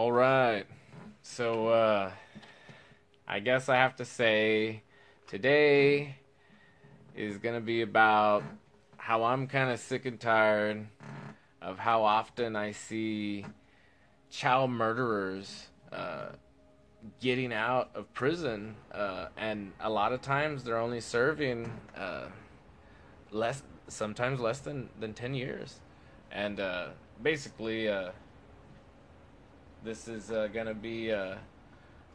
All right. So, uh, I guess I have to say today is going to be about how I'm kind of sick and tired of how often I see child murderers uh, getting out of prison. Uh, and a lot of times they're only serving uh, less, sometimes less than, than 10 years. And uh, basically, uh, this is uh, gonna be uh,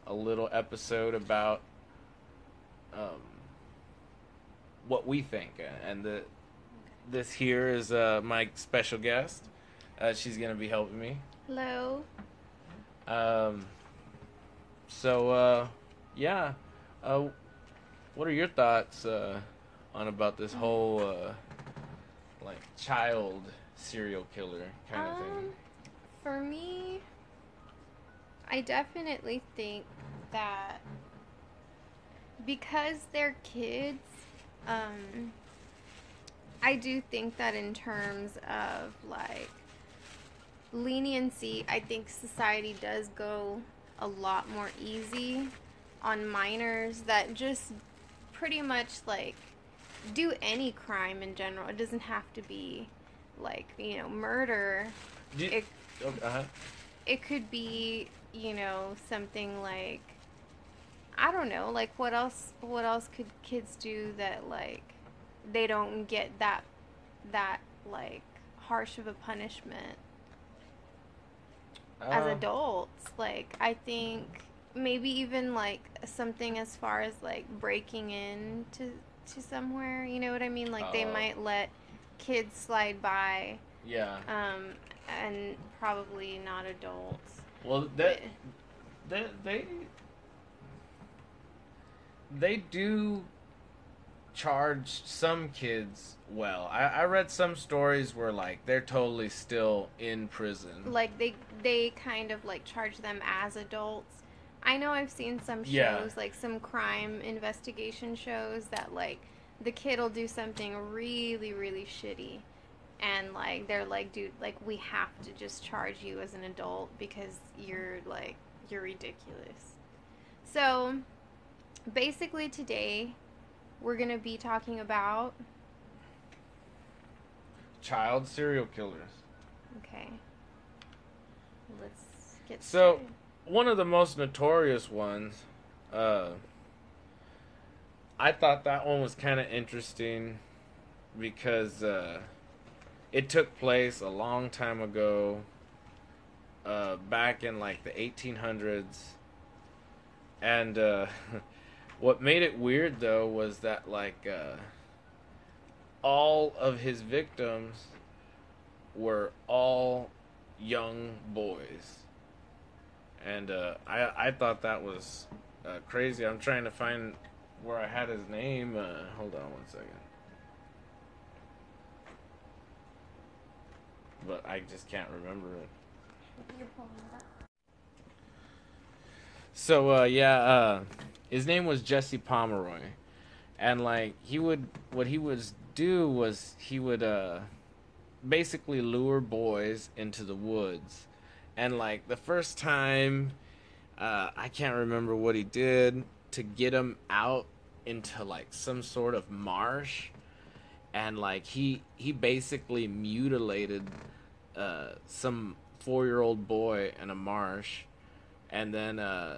a little episode about um, what we think, and the this here is uh, my special guest. Uh, she's gonna be helping me. Hello. Um, so uh, yeah, uh, what are your thoughts uh, on about this whole uh, like child serial killer kind of thing? Um, for me, I definitely think that because they're kids, um, I do think that in terms of like leniency, I think society does go a lot more easy on minors that just pretty much like do any crime in general. It doesn't have to be like, you know, murder. You- It oh, uh-huh. it could be you know something like i don't know like what else what else could kids do that like they don't get that that like harsh of a punishment as Uh, adults like i think maybe even like something as far as like breaking in to to somewhere you know what i mean like they Oh. might let kids slide by Yeah. um and probably not adults Well, that they they they do charge some kids well. I, I read some stories where like they're totally still in prison. like they they kind of like charge them as adults. I know I've seen some shows Yeah. like some crime investigation shows that like the kid will do something really really shitty and like they're like dude like we have to just charge you as an adult because you're like you're ridiculous. So basically today we're going to be talking about Child serial killers. okay. Let's get So- started. One of the most notorious ones. Uh, I thought that one was kind of interesting because uh, it took place a long time ago, uh, back in like the 1800s. And uh, what made it weird though was that like uh, all of his victims were all young boys. And uh, I I thought that was uh, crazy. I'm trying to find where I had his name. Uh, hold on one second. But I just can't remember it. So uh, yeah, uh, his name was Jesse Pomeroy, and like he would, what he would do was he would uh, basically lure boys into the woods, and like the first time, uh, I can't remember what he did to get him out into like some sort of marsh, and like he he basically mutilated uh, some four year old boy in a marsh and then uh,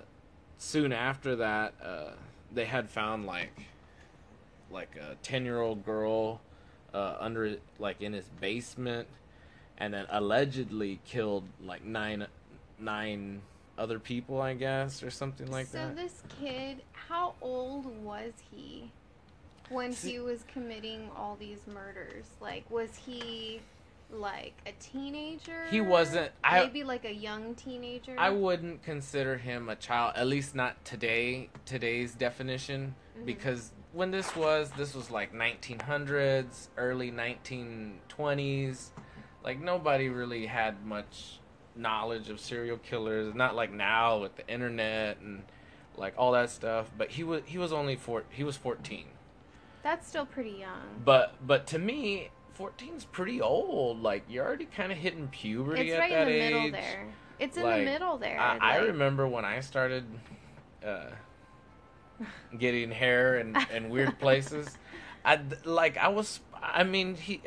soon after that, uh, they had found like like a ten year old girl uh, under like in his basement, and then allegedly killed like nine nine other people, I guess, or something like so that. So this kid, how old was he when he was committing all these murders? Like, was he like a teenager? He wasn't- I- Maybe like a young teenager. I wouldn't consider him a child, at least not today, today's definition, Mhm. because when this was, this was like 1900s, early 1920s. Like nobody really had much knowledge of serial killers. Not like now with the internet and like all that stuff. But he was he was only four. He was 14. That's still pretty young. But but to me, 14's pretty old. Like you're already kind of hitting puberty It's at right that in the age. middle there. It's in Like, the middle there. I, I remember when I started uh, getting hair in, in weird places. I like I was. I mean he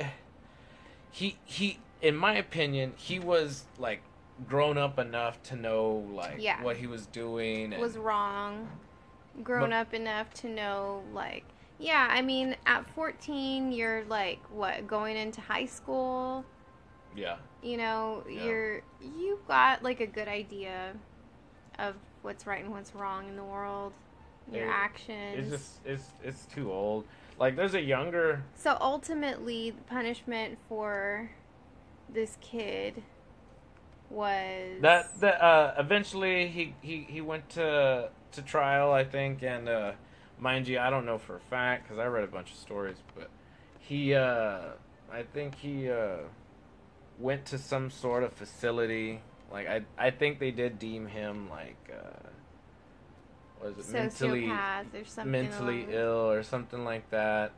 he he. In my opinion, he was like grown up enough to know like Yeah. what he was doing. And, was wrong, grown But- up enough to know like yeah, I mean at 14 you're like what going into high school, yeah, you know, Yeah. you're you've got like a good idea of what's right and what's wrong in the world, your It- actions. it's just it's it's too old. Like there's a younger So ultimately, the punishment for this kid was That that uh, eventually he, he he went to to trial, I think, and uh, mind you, I don't know for a fact because I read a bunch of stories, but he uh, I think he uh, went to some sort of facility. Like I I think they did deem him like uh, what is it mentally sociopath or mentally along- ill or something like that,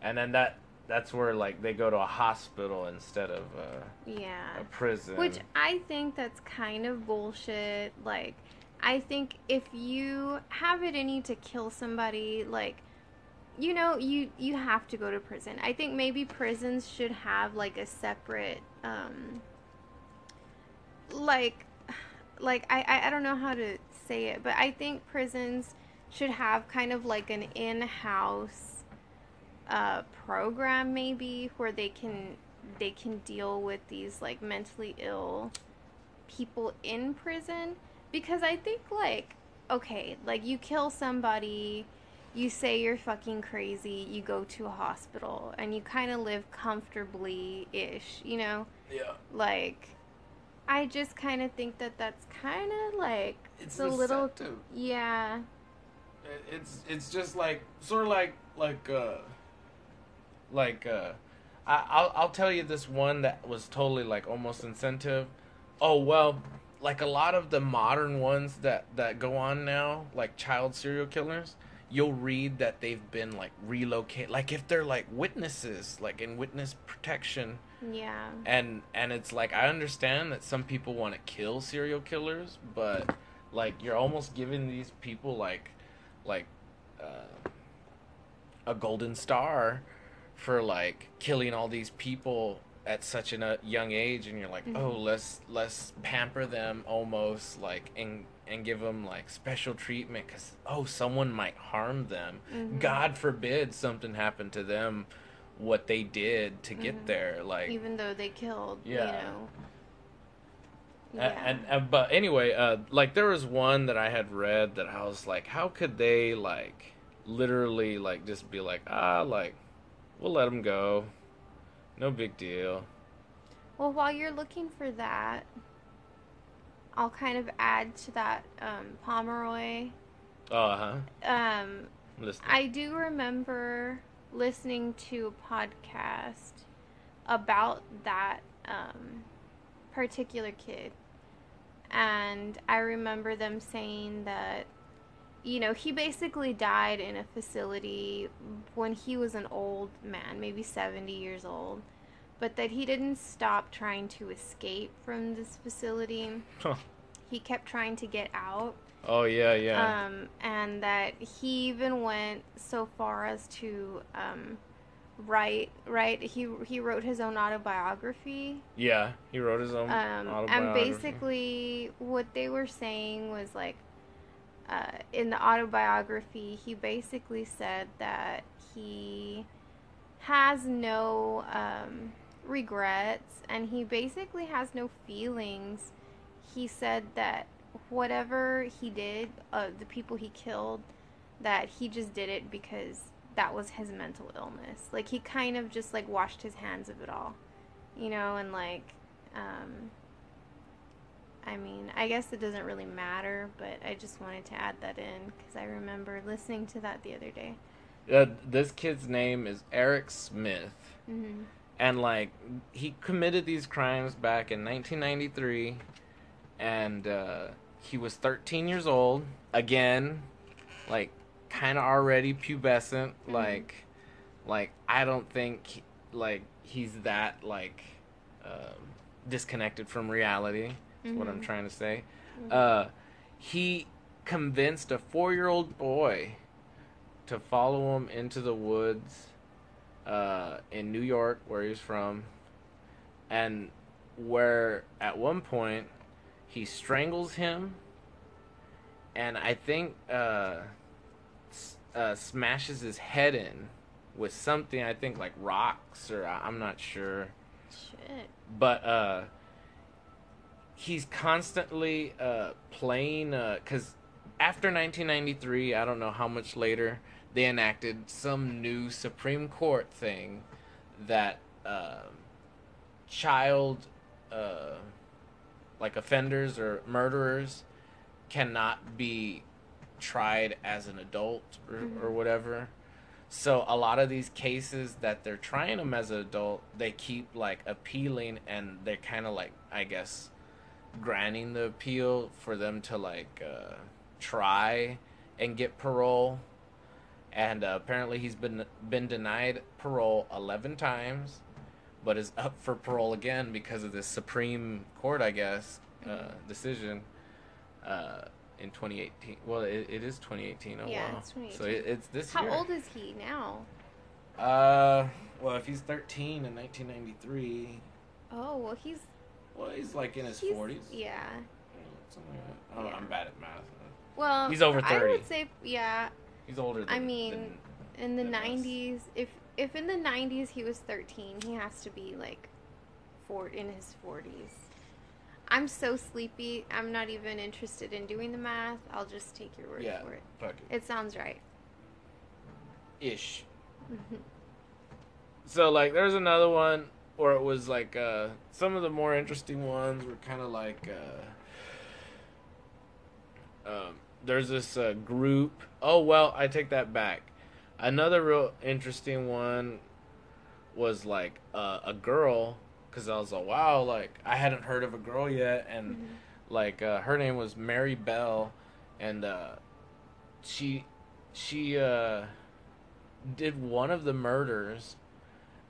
and then that that's where like they go to a hospital instead of uh, Yeah. a prison. Which I think that's kind of bullshit. Like, I think if you have it in you to kill somebody, like, you know, you you have to go to prison. I think maybe prisons should have like a separate, um, like, like I I, don't know how to say it, but I think prisons should have kind of like an in-house uh, program maybe where they can they can deal with these like mentally ill people in prison because I think like okay like you kill somebody you say you're fucking crazy you go to a hospital and you kind of live comfortably ish you know yeah. like I just kind of think that that's kind of like It's a little yeah It's it's just like sort of like like uh like uh I I'll I'll tell you this one that was totally like almost incentive. Oh well, like a lot of the modern ones that that go on now, like child serial killers, you'll read that they've been like relocated like if they're like witnesses, like in witness protection. Yeah. And and it's like I understand that some people want to kill serial killers, but like you're almost giving these people like like uh, a golden star for like killing all these people at such a young age and you're like Mhm. oh let's let's pamper them almost like and and give them like special treatment because oh someone might harm them Mhm. god forbid something happened to them what they did to get Mhm. there like even though they killed Yeah. you know A- And, and but anyway, uh, like there was one that I had read that I was like, how could they like literally like just be like, ah, like we'll let them go, no big deal. Well, while you're looking for that, I'll kind of add to that um, Pomeroy. Uh huh. Um, Listen. I do remember listening to a podcast about that um, particular kid. And I remember them saying that, you know, he basically died in a facility when he was an old man, maybe 70 years old, but that he didn't stop trying to escape from this facility. Huh. He kept trying to get out. Oh yeah, yeah. Um, and that he even went so far as to um, write write he he wrote his own autobiography. yeah, he wrote his own Um, and basically, what they were saying was like, uh, in the autobiography, he basically said that he has no um, regrets and he basically has no feelings. He said that whatever he did, uh, the people he killed, that he just did it because that was his mental illness. Like he kind of just like washed his hands of it all, you know, and like, um, I mean, I guess it doesn't really matter, but I just wanted to add that in because I remember listening to that the other day. uh, this kid's name is Eric Smith. hmm and like he committed these crimes back in 1993 and uh, he was 13 years old again like kind of already pubescent Mhm. like like i don't think like he's that like um, disconnected from reality That's what I'm Mhm. trying to say. Mhm. Uh, he convinced a four-year-old boy to follow him into the woods uh, in New York, where he's from, and where at one point he strangles him, and I think uh, s- uh, smashes his head in with something. I think like rocks, or I- I'm not sure Shit. but uh he's constantly uh playing uh cuz after 1993 i don't know how much later they enacted some new supreme court thing that uh, child uh like offenders or murderers cannot be tried as an adult or, or Mhm. whatever so a lot of these cases that they're trying them as an adult, they keep like appealing and they're kind of like I guess granting the appeal for them to like uh, try and get parole. And uh, apparently he's been been denied parole 11 times, but is up for parole again because of this Supreme Court, I guess, uh, decision. Uh, in 2018, well, it, it is 2018. Oh Yeah, wow! it's So it, it's this How year. old is he now? Uh, well, if he's 13 in 1993, Oh, well, he's well, he's like in his he's- 40s. Yeah. Like. I don't know, Yeah. I'm bad at math. Well, He's over I 30. would say, yeah, He's older than I mean, in the than us. '90s, if if in the '90s he was 13, he has to be like, four in his 40s. I'm so sleepy. I'm not even interested in doing the math. I'll just take your word yeah, for it. fuck it. It sounds right. Ish. So, like, there's another one where it was like, uh, some of the more interesting ones were kind of like, uh, um, there's this uh, group. Oh, well, I take that back. Another real interesting one was like uh, a girl, because I was like, wow, like, I hadn't heard of a girl yet, and Mhm. like uh, her name was Mary Bell, and uh, she she uh, did one of the murders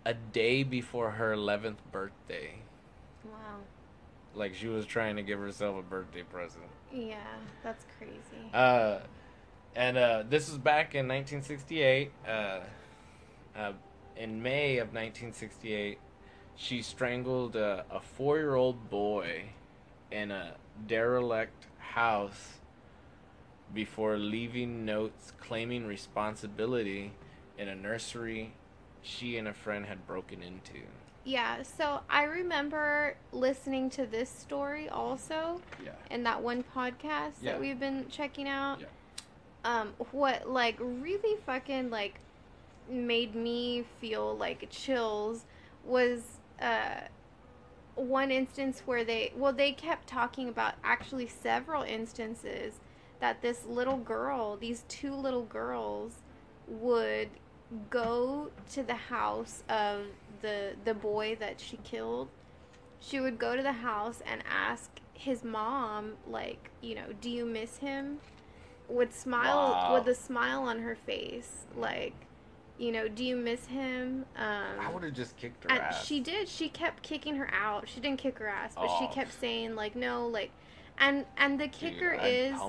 a day before her eleventh birthday. Wow. Like she was trying to give herself a birthday present. Yeah, that's crazy. Uh, and uh, this was back in 1968. Uh, uh, in May of 1968, she strangled a, a four-year-old boy in a derelict house before leaving notes claiming responsibility in a nursery she and a friend had broken into. Yeah, so I remember listening to this story also Yeah. in that one podcast Yeah. that we've been checking out. Yeah. Um, what like really fucking like made me feel like chills was uh one instance where they well they kept talking about actually several instances that this little girl, these two little girls would go to the house of the the boy that she killed she would go to the house and ask his mom like you know do you miss him would smile Wow. with a smile on her face like you know do you miss him um I would have just kicked her ass. she did she kept kicking her out she didn't kick her ass but she Oh. kept saying like no like and and the kicker I'd is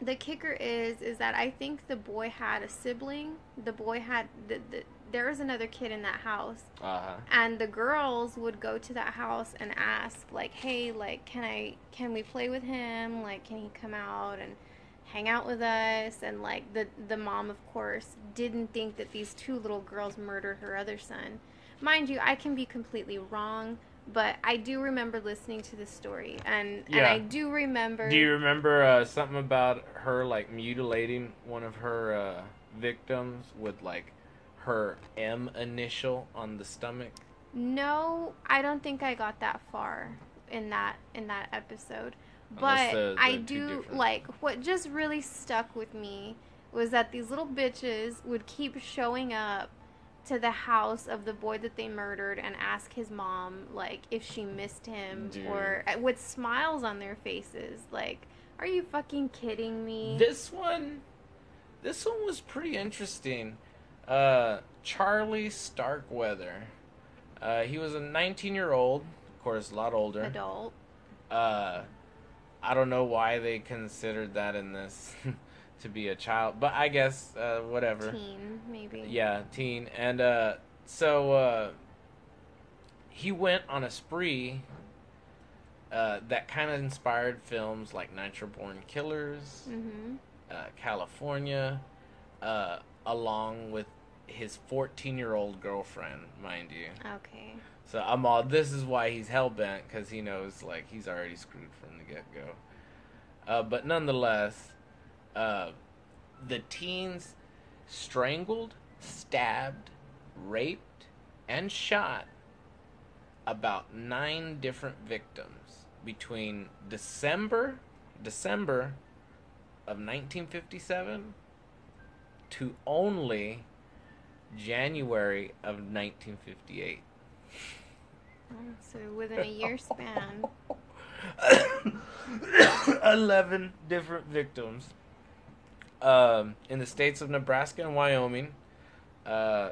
the kicker is is that I think the boy had a sibling. The boy had the, the there was another kid in that house, Uh huh. and the girls would go to that house and ask like, "Hey, like, can I can we play with him? Like, can he come out and hang out with us?" And like the the mom, of course, didn't think that these two little girls murdered her other son. Mind you, I can be completely wrong. But I do remember listening to this story, and and I do remember. Do you remember uh, something about her like mutilating one of her uh, victims with like her M initial on the stomach? No, I don't think I got that far in that in that episode. But I do different- like what just really stuck with me was that these little bitches would keep showing up to the house of the boy that they murdered and ask his mom like if she missed him Dude. or uh, with smiles on their faces like are you fucking kidding me? This one, this one was pretty interesting. Uh, Charlie Starkweather. Uh, he was a 19 year old, of course, a lot older. Adult. Uh, I don't know why they considered that in this to be a child, but I guess uh, whatever. Teen, maybe. Yeah, teen. And uh, so uh, he went on a spree uh, that kind of inspired films like Natural Born Killers, Mm-hmm. uh, Kalifornia, uh, along with his 14 year old girlfriend, mind you. Okay. So I'm all. This is why he's hell bent because he knows like he's already screwed from the get go. Uh, but nonetheless, uh, the teens strangled, stabbed, raped, and shot about nine different victims between December December of 1957 to only January of 1958. Oh, So within a year span. 11 different victims um, in the states of Nebraska and Wyoming, uh,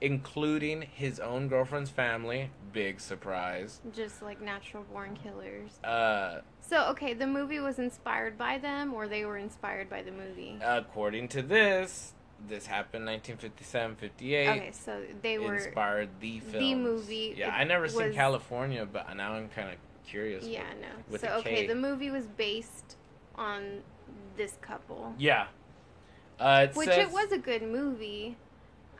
including his own girlfriend's family. Big surprise. Just like natural born killers. Uh, So, okay, the movie was inspired by them, or they were inspired by the movie? according to this, this happened 1957 58. Okay, so they were. inspired the film the movie, Yeah, I never seen Kalifornia, but now I'm kind of curious. Yeah, with- no. with so, okay, K. the movie was based on this couple. Yeah. Uh, it Which says, it was a good movie.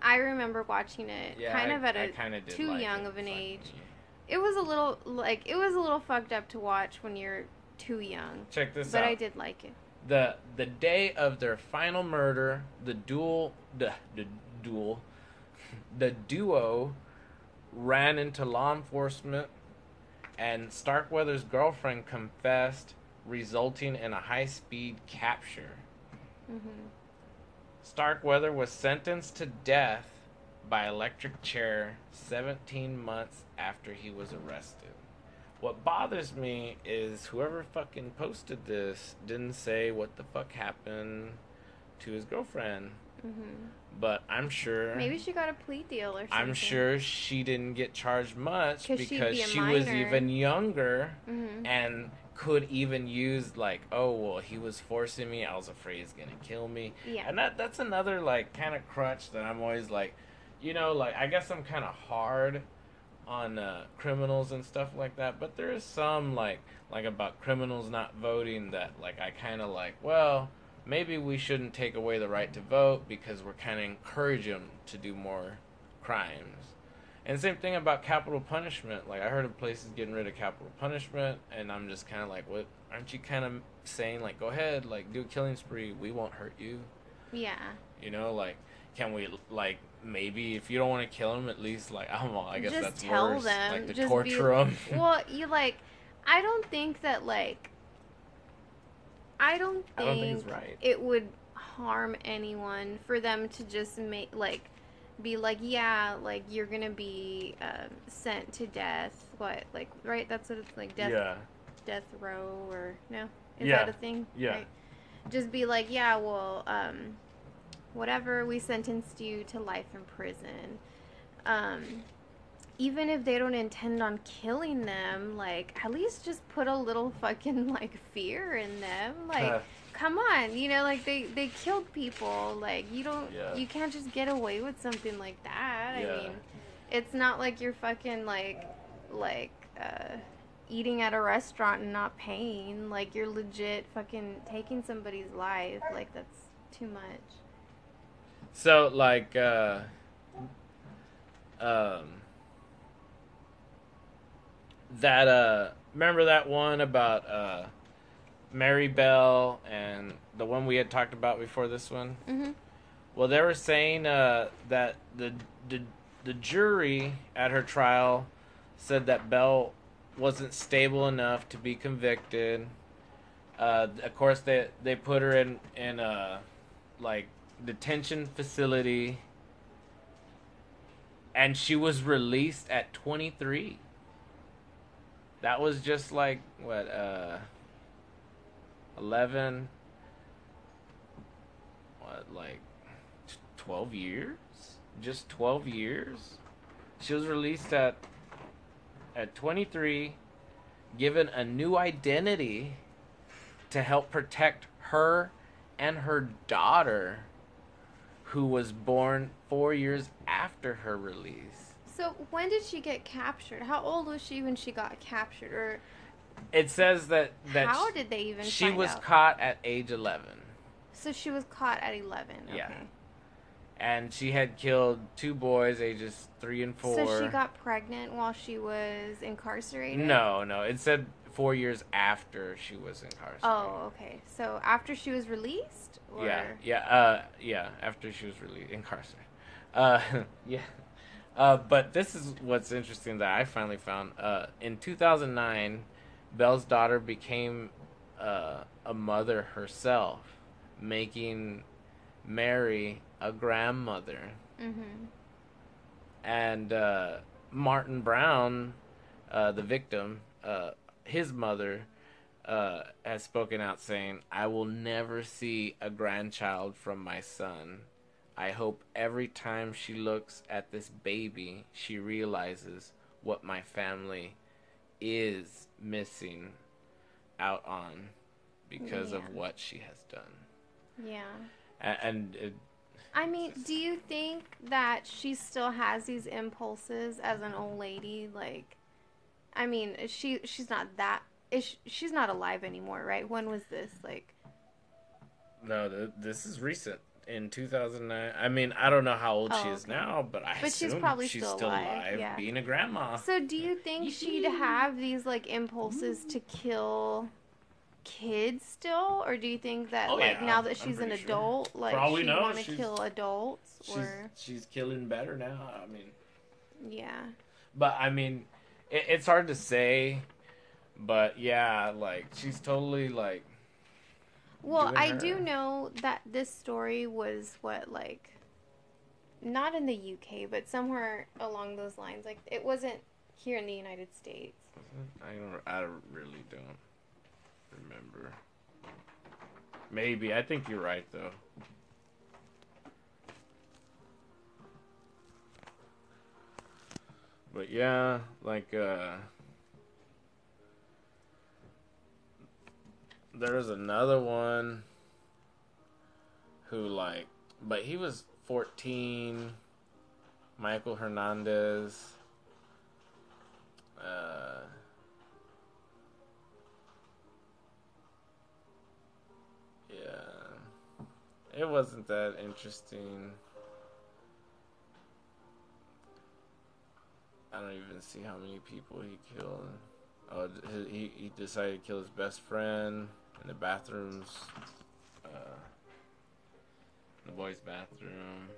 I remember watching it Yeah, kind I- of at a too like young it. of an age. me. It was a little like it was a little fucked up to watch when you're too young. Check this But out. I did like it. The the day of their final murder, the duel the the duel the duo ran into law enforcement and Starkweather's girlfriend confessed, resulting in a high-speed capture. hmm Starkweather was sentenced to death by electric chair 17 months after he was arrested. What bothers me is whoever fucking posted this didn't say what the fuck happened to his girlfriend. hmm But I'm sure Maybe she got a plea deal or something. I'm sure she didn't get charged much 'Cause because be she was even younger hmm and could even use like, oh well, he was forcing me. I was afraid he's gonna kill me. Yeah. And that that's another like kind of crutch that I'm always like, you know, like I guess I'm kind of hard on uh, criminals and stuff like that, but there is some like like about criminals not voting that like I kind of like, well, maybe we shouldn't take away the right to vote because we're kind of encouraging them to do more crimes. And same thing about capital punishment. Like I heard of places getting rid of capital punishment, and I'm just kind of like, what? Aren't you kind of saying like, go ahead, like do a killing spree. We won't hurt you. Yeah. You know, like, can we like maybe if you don't want to kill him, at least like I don't know. I guess Just that's tell worse. them. like to just torture them. well, you like. I don't think that like. I don't think, I don't think it's right. it would harm anyone for them to just make like be like yeah like you're gonna be um, sent to death what like right that's what it's like death yeah. death row or no is Yeah. that a thing Yeah. Right. just be like yeah well um whatever we sentenced you to life in prison. Um even if they don't intend on killing them like at least just put a little fucking like fear in them. Like come on you know like they they killed people. Like you don't Yeah. you can't just get away with something like that. Yeah. i mean it's not like you're fucking like like uh eating at a restaurant and not paying. Like you're legit fucking taking somebody's life. Like that's too much So like uh um that uh remember that one about uh Mary Bell and the one we had talked about before this one? mm-hmm Well, they were saying uh that the the the jury at her trial said that Bell wasn't stable enough to be convicted. Uh, of course, they they put her in in a like detention facility, and she was released at 23. That was just like what uh 11 what like 12 years? Just 12 years? She was released at at 23 given a new identity to help protect her and her daughter, who was born four years after her release. So when did she get captured? How old was she when she got captured? Or It says that that how sh- did they even she was out? caught at age 11 so she was caught at 11. Okay. Yeah. and she had killed two boys ages 3 and 4 So she got pregnant while she was incarcerated? no no it said 4 years after she was incarcerated Oh, okay. So after she was released? Or... yeah yeah uh yeah after she was released, incarcerated. Uh yeah. Uh but this is what's interesting that i finally found uh in 2009 bell's daughter became uh a mother herself making mary a grandmother. Mm-hmm. and uh martin brown uh the victim uh his mother uh, has spoken out saying, I will never see a grandchild from my son. I hope every time she looks at this baby, she realizes what my family is missing out on because of what she has done. Yeah. A- And it, I mean, do you think that she still has these impulses as an old lady? Like, I mean, she she's not that. Is she, she's not alive anymore, right? When was this? Like, no, th- this is recent. In 2009, I mean, I don't know how old she Oh, is okay. now, but I But she's probably she's still still alive, alive, yeah. being a grandma. so do you think she'd have these like impulses to kill kids still, or do you think that Oh, like yeah, now that she's an pretty sure. adult, like For all we she'd know, want to she's- kill adults, she's or she's killing better now. I mean, yeah? but I mean, it, it's hard to say. But yeah, like she's totally like Well, I her. do know that this story was what like not in the UK, but somewhere along those lines. Like it wasn't here in the United States. I don't I really don't remember. Maybe I think you're right though. But yeah, like uh there's another one who like but he was 14 Michael Hernandez. Uh yeah. It wasn't that interesting. I don't even see how many people he killed. Oh, he he, he decided to kill his best friend in the bathrooms, uh, the boys' bathroom.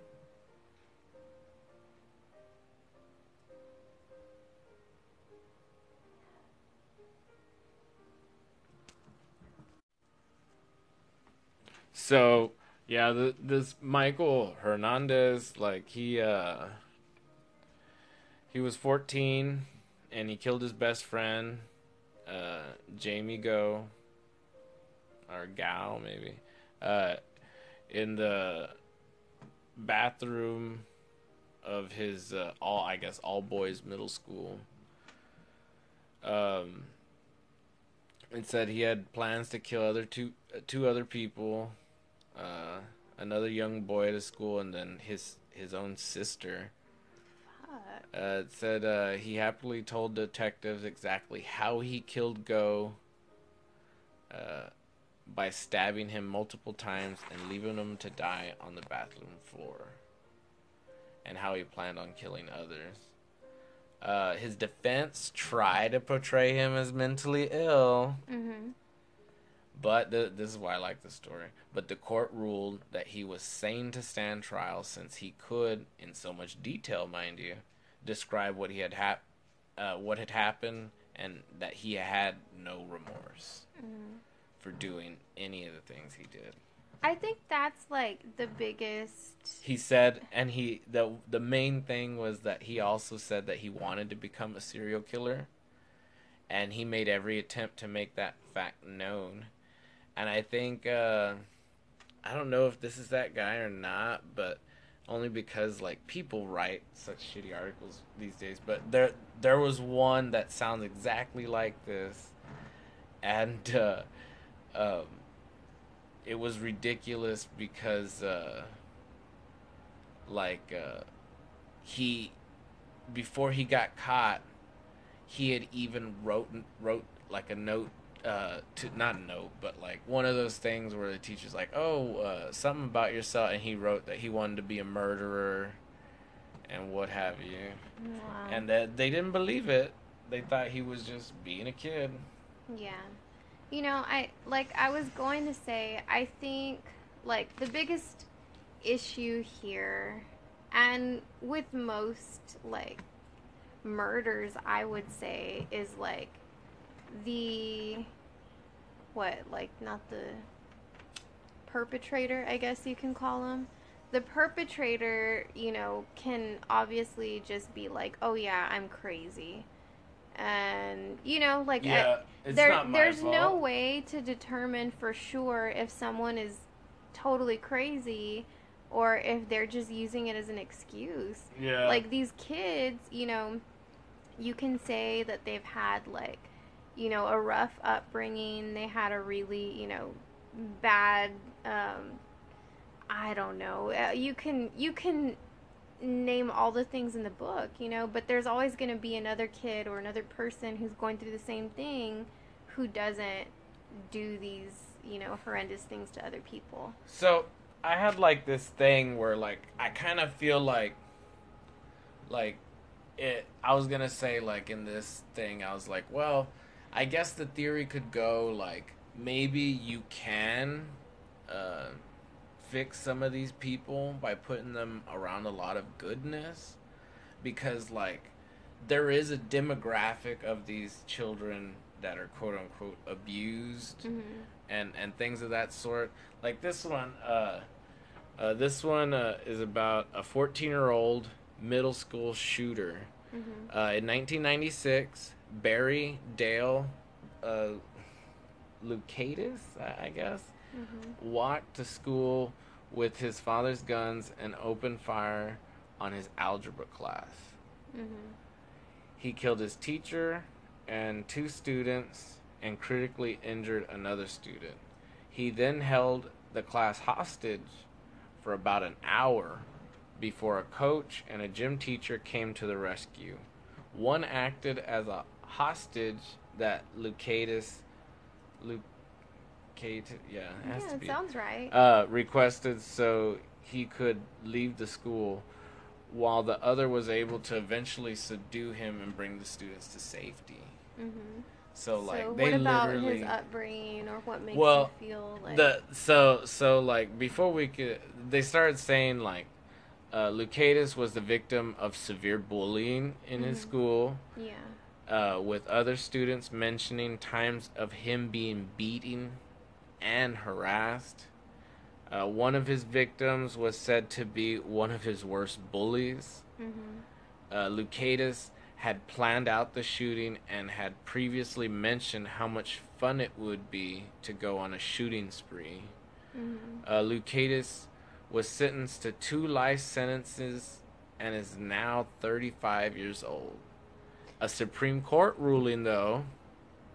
So yeah, the, this Michael Hernandez, like he uh he was 14 and he killed his best friend, uh, Jamie Go, or Gal maybe, uh, in the bathroom of his uh, all I guess all boys middle school. Um, it said he had plans to kill other two uh, two other people, uh, another young boy at a school, and then his his own sister. Uh, it said uh, he happily told detectives exactly how he killed Go uh, by stabbing him multiple times and leaving him to die on the bathroom floor, and how he planned on killing others. Uh, his defense tried to portray him as mentally ill, Mhm. but the, this is why I like the story. But the court ruled that he was sane to stand trial since he could, in so much detail, mind you, describe what he had hap- uh, what had happened, and that he had no remorse Mhm. For doing any of the things he did. I think that's like the biggest. He said, and he the the main thing was that he also said that he wanted to become a serial killer, and he made every attempt to make that fact known. And I think uh, I don't know if this is that guy or not, but only because like people write such shitty articles these days. But there there was one that sounds exactly like this, and uh, um, it was ridiculous because uh, like uh, he before he got caught, he had even wrote wrote like a note uh to not a note but like one of those things where the teacher's like oh uh something about yourself and he wrote that he wanted to be a murderer and what have you Wow. and that they didn't believe it they thought he was just being a kid Yeah. You know, I like I was going to say I think like the biggest issue here and with most like murders I would say is like the what like not the perpetrator I guess you can call him. The perpetrator you know can obviously just be like oh yeah I'm crazy and you know like I- it's there, there's no way to determine for sure if someone is totally crazy or if they're just using it as an excuse. yeah Like these kids, you know, you can say that they've had like, you know, a rough upbringing. They had a really, you know, bad. Um, I don't know. Uh, you can you can name all the things in the book, you know, but there's always going to be another kid or another person who's going through the same thing who doesn't do these, you know, horrendous things to other people. So I had like this thing where like I kind of feel like like it I was going to say like in this thing I was like, well, I guess the theory could go like maybe you can uh fix some of these people by putting them around a lot of goodness because like there is a demographic of these children that are quote unquote abused Mm-hmm. and and things of that sort. Like this one, uh, uh, this one uh, is about a 14 year old middle school shooter. Mm-hmm. Uh, in 1996, Barry Dale uh, Loukaitis, I I guess, Mm-hmm. walked to school with his father's guns and opened fire on his algebra class. Mm-hmm. He killed his teacher and two students and critically injured another student. He then held the class hostage for about an hour before a coach and a gym teacher came to the rescue. One acted as a hostage that Loukaitis Loukaitis yeah, it has Yeah, to be sounds right. uh, requested so he could leave the school, while the other was able to eventually subdue him and bring the students to safety. mm-hmm. So like so they what about literally his upbringing or what makes Well, you feel like the so so like before we could they started saying like uh, Loukaitis was the victim of severe bullying in his Mhm. school. yeah uh, with other students mentioning times of him being beaten and harassed. Uh, one of his victims was said to be one of his worst bullies. mm-hmm. Uh, Loukaitis had planned out the shooting and had previously mentioned how much fun it would be to go on a shooting spree. Mm-hmm. Uh, Loukaitis was sentenced to two life sentences and is now 35 years old. A Supreme Court ruling, though,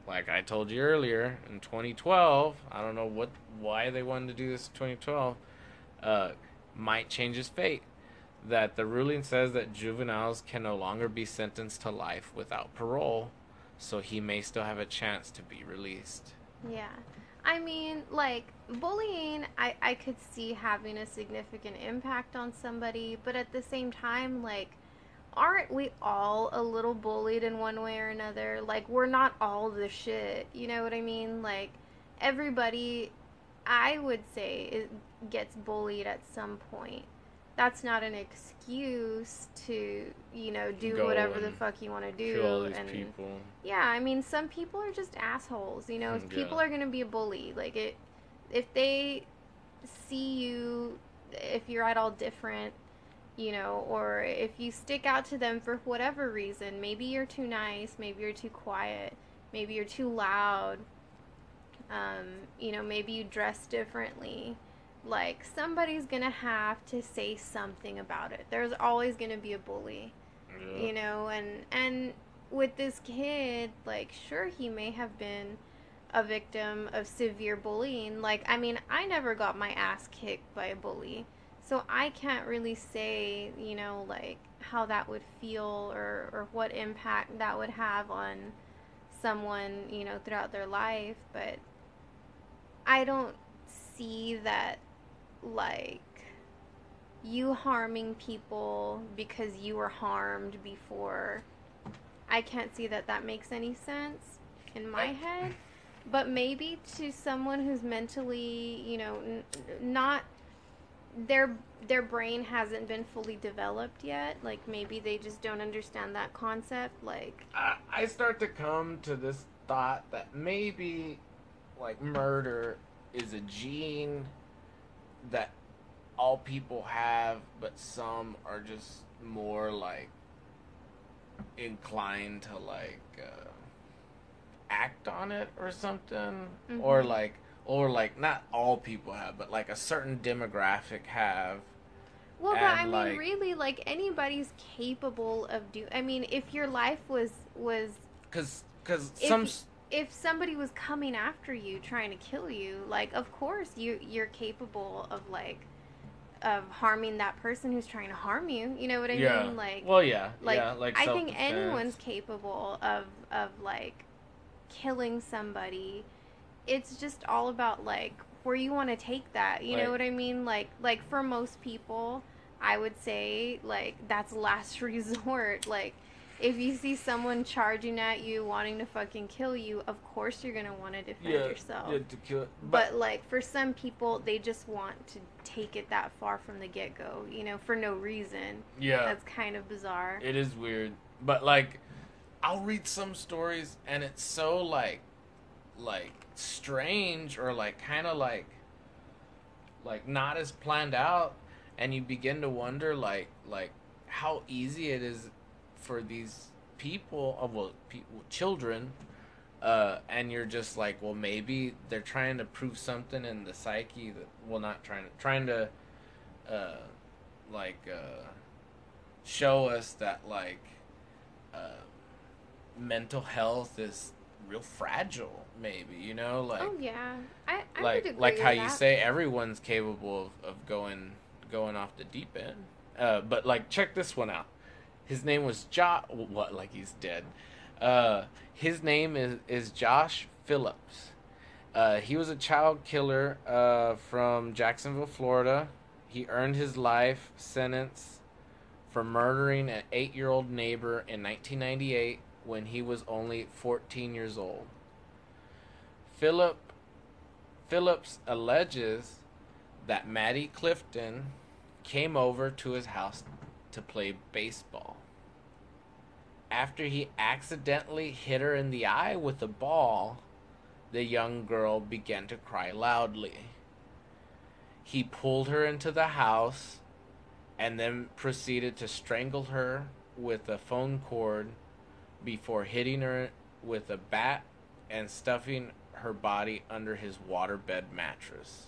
like I told you earlier, in 2012, I don't know what why they wanted to do this in 2012, uh, might change his fate. That the ruling says that juveniles can no longer be sentenced to life without parole, so he may still have a chance to be released. Yeah. I mean, like, bullying, I, I could see having a significant impact on somebody, but at the same time, like, aren't we all a little bullied in one way or another? Like, we're not all the shit. You know what I mean? Like, everybody, I would say, is, gets bullied at some point. That's not an excuse to, you know, do Go whatever the fuck you want to do. Kill all these and people. yeah, I mean, some people are just assholes. You know, Mm, people are gonna be a bully. Like it, if they see you, if you're at all different, you know, or if you stick out to them for whatever reason, maybe you're too nice, maybe you're too quiet, maybe you're too loud. Um, you know, maybe you dress differently. like somebody's gonna have to say something about it. There's always gonna be a bully, you know, and and with this kid, like sure he may have been a victim of severe bullying. Like I mean, I never got my ass kicked by a bully. So I can't really say, you know, like how that would feel or or what impact that would have on someone, you know, throughout their life, but I don't see that like you harming people because you were harmed before. I can't see that that makes any sense in my head. But maybe to someone who's mentally, you know, n- not their their brain hasn't been fully developed yet. Like maybe they just don't understand that concept. Like I, I start to come to this thought that maybe like murder is a gene that all people have, but some are just more like inclined to like uh, act on it or something, or Mhm. like or like not all people have, but like a certain demographic have. Well, but I mean, really, like anybody's capable of do. I mean, if your life was was Cause, cause If some if somebody was coming after you, trying to kill you, like of course you you're capable of like of harming that person who's trying to harm you. You know what I yeah. mean? Like well, yeah, like, yeah, like I think anyone's capable of of like killing somebody. It's just all about like where you want to take that. You Like- know what I mean? Like like for most people, I would say like that's last resort. Like if you see someone charging at you wanting to fucking kill you, of course you're going to want to defend yeah, yourself. yeah, to kill, But like for some people, they just want to take it that far from the get go, you know, for no reason. yeah, That's kind of bizarre. It is weird, but like, I'll read some stories and it's so like, like strange or like kind of like, like not as planned out, and you begin to wonder like like how easy it is for these people, of well, people, children. Uh, and you're just like, well, maybe they're trying to prove something in the psyche that, well, not trying to, trying to, uh, like, uh, show us that like uh, mental health is real fragile maybe you know like oh yeah, I, I like like how you that. say everyone's capable of, of going going off the deep end. Uh, but like check this one out. His name was josh what like he's dead. Uh, his name is is josh phillips. Uh, he was a child killer uh, from jacksonville florida. He earned his life sentence for murdering an eight-year-old neighbor in 1998 when he was only 14 years old philip Phillips alleges that Maddie Clifton came over to his house to play baseball. After he accidentally hit her in the eye with a ball, the young girl began to cry loudly. He pulled her into the house and then proceeded to strangle her with a phone cord before hitting her with a bat and stuffing her body under his waterbed mattress.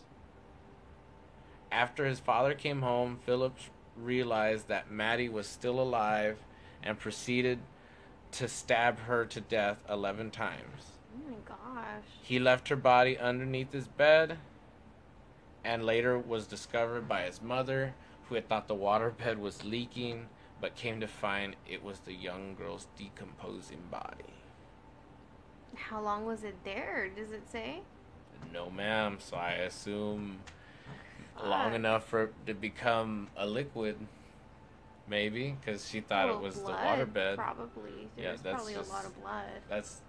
After his father came home, Phillips realized that Maddie was still alive and proceeded to stab her to death 11 times. Oh my gosh. He left her body underneath his bed and later was discovered by his mother, who had thought the waterbed was leaking, but came to find it was the young girl's decomposing body. How long was it there? Does it say? No, ma'am. So I assume long enough for it to become a liquid, maybe, because she thought Well, it was blood, the waterbed. Probably. Yeah, There's that's probably just- a lot of blood. That's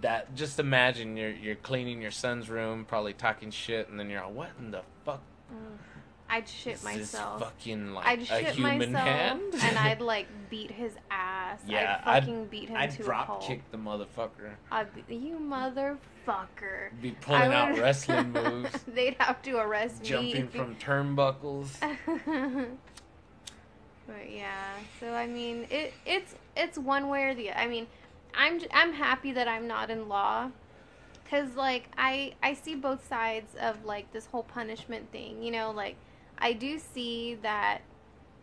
that. Just imagine you're you're cleaning your son's room, probably talking shit, and then you're all, "What in the fuck Mm. I'd shit is myself. fucking like I'd a shit human myself hand?" and I'd like beat his ass. Yeah, I'd I'd- beat him I'd to a drop pulp. kick the motherfucker. I'd be, you motherfucker. Be pulling I out wrestling moves, They'd have to arrest jumping me. Jumping from turnbuckles. but yeah, so I mean, it it's it's one way or the. other. I mean, I'm I'm happy that I'm not in law, Cause like I I see both sides of like this whole punishment thing. You know, like I do see that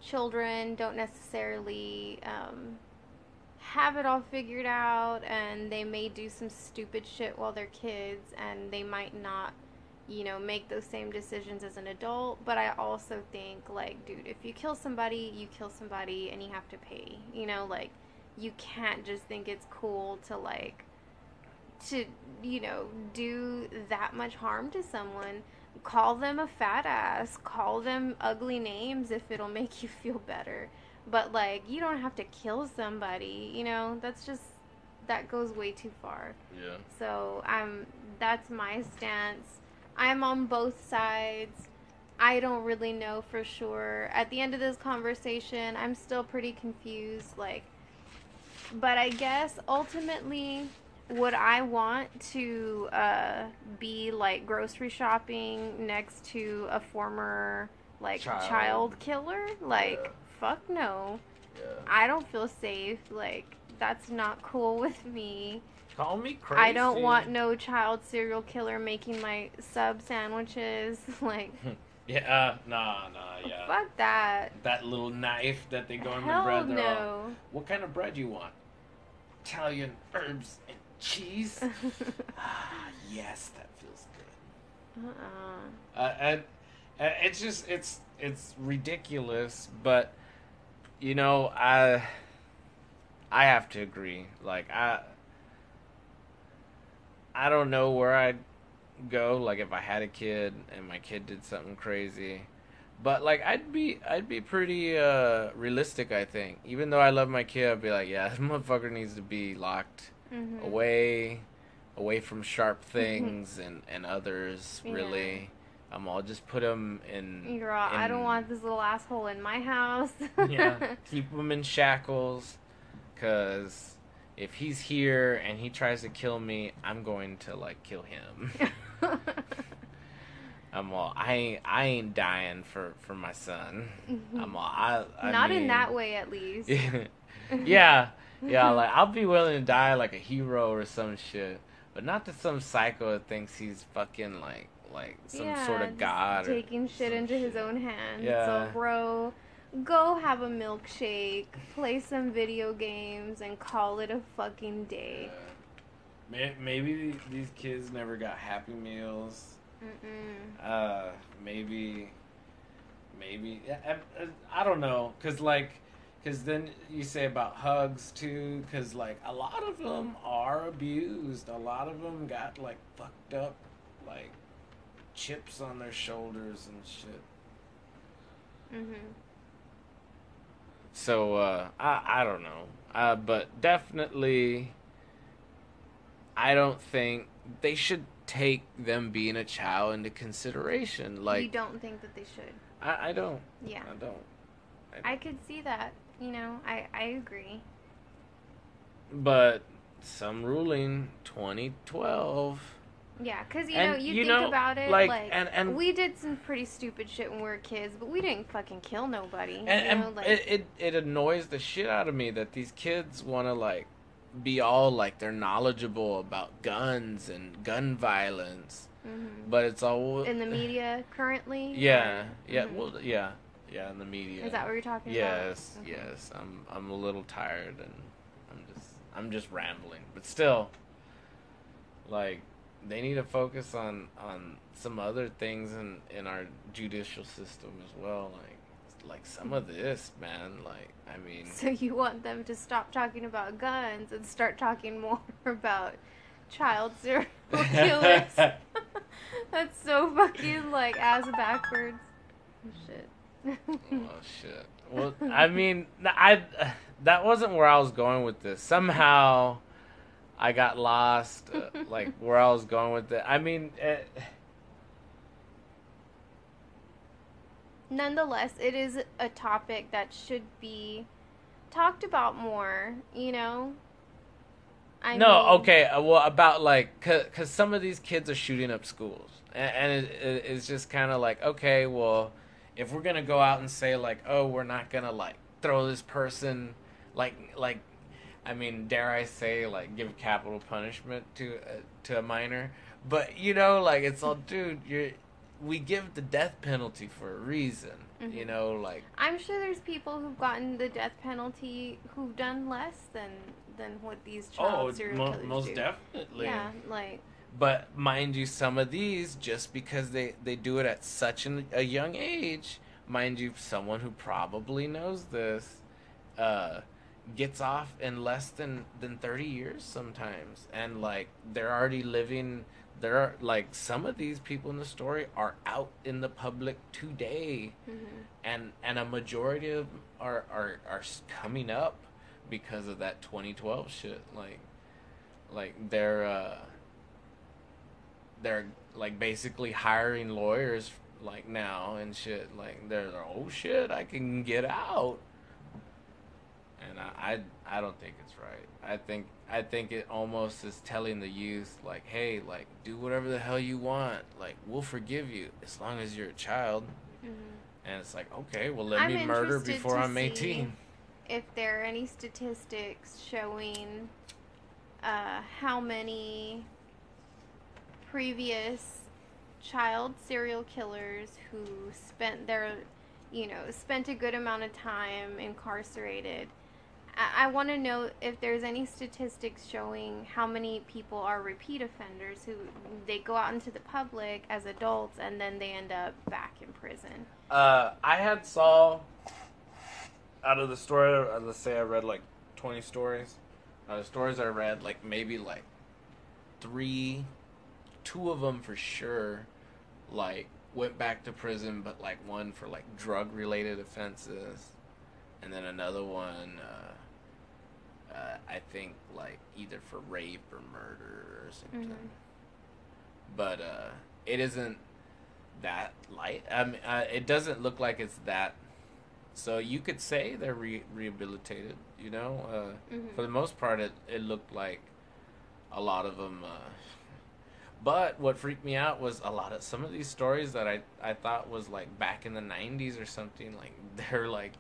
children don't necessarily um, have it all figured out, and they may do some stupid shit while they're kids, and they might not, you know, make those same decisions as an adult. But I also think like, dude, if you kill somebody, you kill somebody, and you have to pay. You know, like you can't just think it's cool to like to you know do that much harm to someone call them a fat ass call them ugly names if it'll make you feel better. But like you don't have to kill somebody you know? That's just that goes way too far. Yeah. so i'm that's my stance. I'm on both sides. I don't really know for sure. At the end of this conversation i'm still pretty confused like but i guess ultimately would I want to uh, be like grocery shopping next to a former like Child. child, killer? Like, Yeah. fuck no. Yeah. I don't feel safe. Like, that's not cool with me. Call me crazy. I don't want no child serial killer making my sub sandwiches. like, Yeah. Uh, nah. Nah. Yeah. fuck that. That little knife that they go in the bread. they're all, no. What kind of bread you want? Italian herbs and cheese. ah, yes, that feels good. uh-uh. Uh, and, and it's just it's it's ridiculous, but you know I I have to agree. Like I I don't know where I'd go. Like if I had a kid and my kid did something crazy. But like I'd be I'd be pretty uh realistic I think. Even though I love my kid, I'd be like, yeah, this motherfucker needs to be locked Mhm. away away from sharp things and and others Yeah. really um i'll just put them in You're all, I don't want this little asshole in my house. yeah keep him in shackles because if he's here and he tries to kill me i'm going to like kill him i'm all i ain't i ain't dying for for my son i'm all i, I Not in that way, at least. yeah, yeah. Like I'll be willing to die like a hero or some shit, but not to some psycho that thinks he's fucking like like some Yeah, sort of just god. or taking shit some into his own hands. Yeah. So, bro, go have a milkshake, play some video games, and call it a fucking day. May- Maybe these kids never got Happy Meals. Mm-mm. Uh, maybe, maybe I, I, I don't know, cause like, cause then you say about hugs too, cause like a lot of them are abused. A lot of them got like fucked up, like chips on their shoulders and shit. Mm-hmm. So uh, I I don't know, uh, but definitely, I don't think they should take them being a child into consideration. Like you don't think that they should? I, I don't, Yeah. I don't. I could see that. You know, I, I agree. But some ruling 2012. Yeah, because, you And, know, you, you think know, about it, like, like, and- and- we did some pretty stupid shit when we were kids, but we didn't fucking kill nobody. And, you and know, like, it, it it annoys the shit out of me that these kids want to like be all like they're knowledgeable about guns and gun violence, mhm. but it's all in the media currently. Yeah, or- yeah, Mhm. well, yeah, yeah, in the media. Is that what you're talking Yes, about? Okay. yes. I'm I'm a little tired and I'm just I'm just rambling, but still, like they need to focus on on some other things in in our judicial system as well, like like some of this, man. Like I mean, So you want them to stop talking about guns and start talking more about child serial killers? That's so fucking like ass backwards. Shit. Oh shit. Well, I mean, I that wasn't where I was going with this. Somehow, I got lost, uh, like where I was going with it. I mean, uh, Nonetheless, it is a topic that should be talked about more. You know. I no, mean- okay. uh, Well, about like, cause, cause, some of these kids are shooting up schools, and, and it, it, it's just kind of like, okay, well, if we're gonna go out and say like, oh, we're not gonna like throw this person, like, like, I mean, dare I say, like give capital punishment to uh, to a minor? But you know, like it's all, dude. You're we give the death penalty for a reason. Mhm. You know, like I'm sure there's people who've gotten the death penalty who've done less than than what these child serial Oh, mo- killers most do. definitely. Yeah, like But mind you, some of these, just because they, they do it at such an, a young age, mind you, someone who probably knows this, uh, gets off in less than, than 30 years sometimes. And, like, they're already living, there are, like, some of these people in the story are out in the public today. mhm. And, and a majority of them are, are, are coming up because of that 2012 shit. Like, like they're, uh, they're like basically hiring lawyers like now and shit. Like they're, they're oh shit, I can get out. And I, I I don't think it's right. I think I think it almost is telling the youth like, hey, like do whatever the hell you want. Like we'll forgive you as long as you're a child. Mhm. And it's like, okay, well let I'm me murder before I'm 18. if there are any statistics showing uh, how many previous child serial killers who spent their, you know, spent a good amount of time incarcerated. I, I want to know if there's any statistics showing how many people are repeat offenders who they go out into the public as adults and then they end up back in prison. Uh, I had saw out of the story. uh, Let's say I read like twenty stories. Out of the stories I read, like maybe like three, two of them for sure, like went back to prison, but like one for like drug related offenses, and then another one. Uh, uh, I think like either for rape or murder or something. Mhm. But uh, it isn't that light. I mean, uh, it doesn't look like it's that. So you could say they're re- rehabilitated. You know, uh, Mhm. for the most part, it it looked like a lot of them. But what freaked me out was a lot of some of these stories that I I thought was like back in the '90s or something. Like they're like,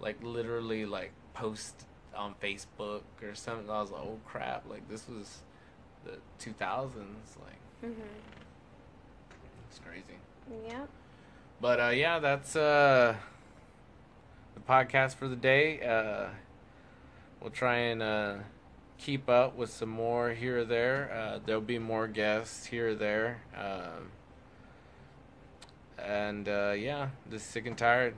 like literally like post on Facebook or something. I was like, oh crap! Like this was the 2000s. Like Mhm. it's crazy. Yep. But uh, yeah, that's uh, the podcast for the day. Uh, we'll try and uh, keep up with some more here or there. Uh, there'll be more guests here or there. Um, and uh, yeah, just sick and tired.